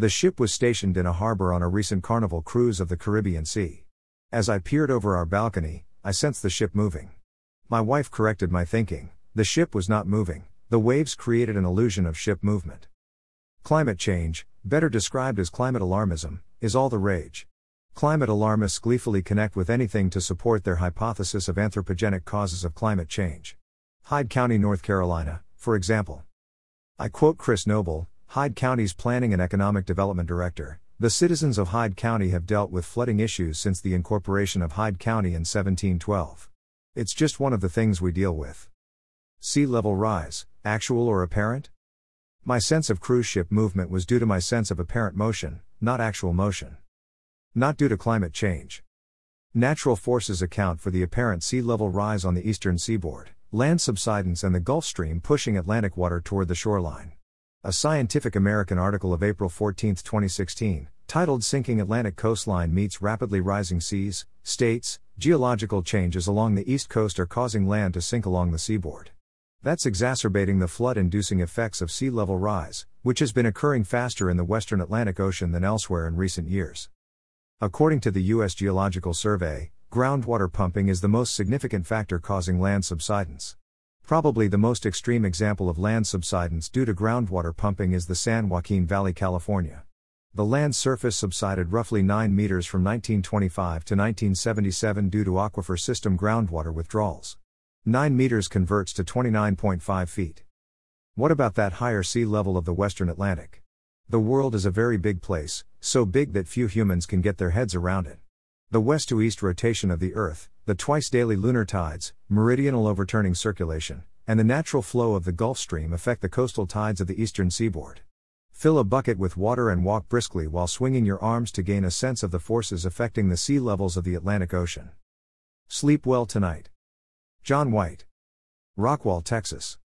The ship was stationed in a harbor on a recent carnival cruise of the Caribbean Sea. As I peered over our balcony, I sensed the ship moving. My wife corrected my thinking the ship was not moving, the waves created an illusion of ship movement. Climate change, better described as climate alarmism, is all the rage. Climate alarmists gleefully connect with anything to support their hypothesis of anthropogenic causes of climate change. Hyde County, North Carolina, for example. I quote Chris Noble, Hyde County's Planning and Economic Development Director. The citizens of Hyde County have dealt with flooding issues since the incorporation of Hyde County in 1712. It's just one of the things we deal with. Sea level rise, actual or apparent? My sense of cruise ship movement was due to my sense of apparent motion, not actual motion. Not due to climate change. Natural forces account for the apparent sea level rise on the eastern seaboard, land subsidence, and the Gulf Stream pushing Atlantic water toward the shoreline. A Scientific American article of April 14, 2016, titled Sinking Atlantic Coastline Meets Rapidly Rising Seas, states Geological changes along the east coast are causing land to sink along the seaboard. That's exacerbating the flood inducing effects of sea level rise, which has been occurring faster in the western Atlantic Ocean than elsewhere in recent years. According to the U.S. Geological Survey, groundwater pumping is the most significant factor causing land subsidence. Probably the most extreme example of land subsidence due to groundwater pumping is the San Joaquin Valley, California. The land surface subsided roughly 9 meters from 1925 to 1977 due to aquifer system groundwater withdrawals. 9 meters converts to 29.5 feet. What about that higher sea level of the western Atlantic? The world is a very big place, so big that few humans can get their heads around it. The west to east rotation of the Earth, the twice daily lunar tides, meridional overturning circulation, and the natural flow of the Gulf Stream affect the coastal tides of the eastern seaboard. Fill a bucket with water and walk briskly while swinging your arms to gain a sense of the forces affecting the sea levels of the Atlantic Ocean. Sleep well tonight. John White. Rockwall, Texas.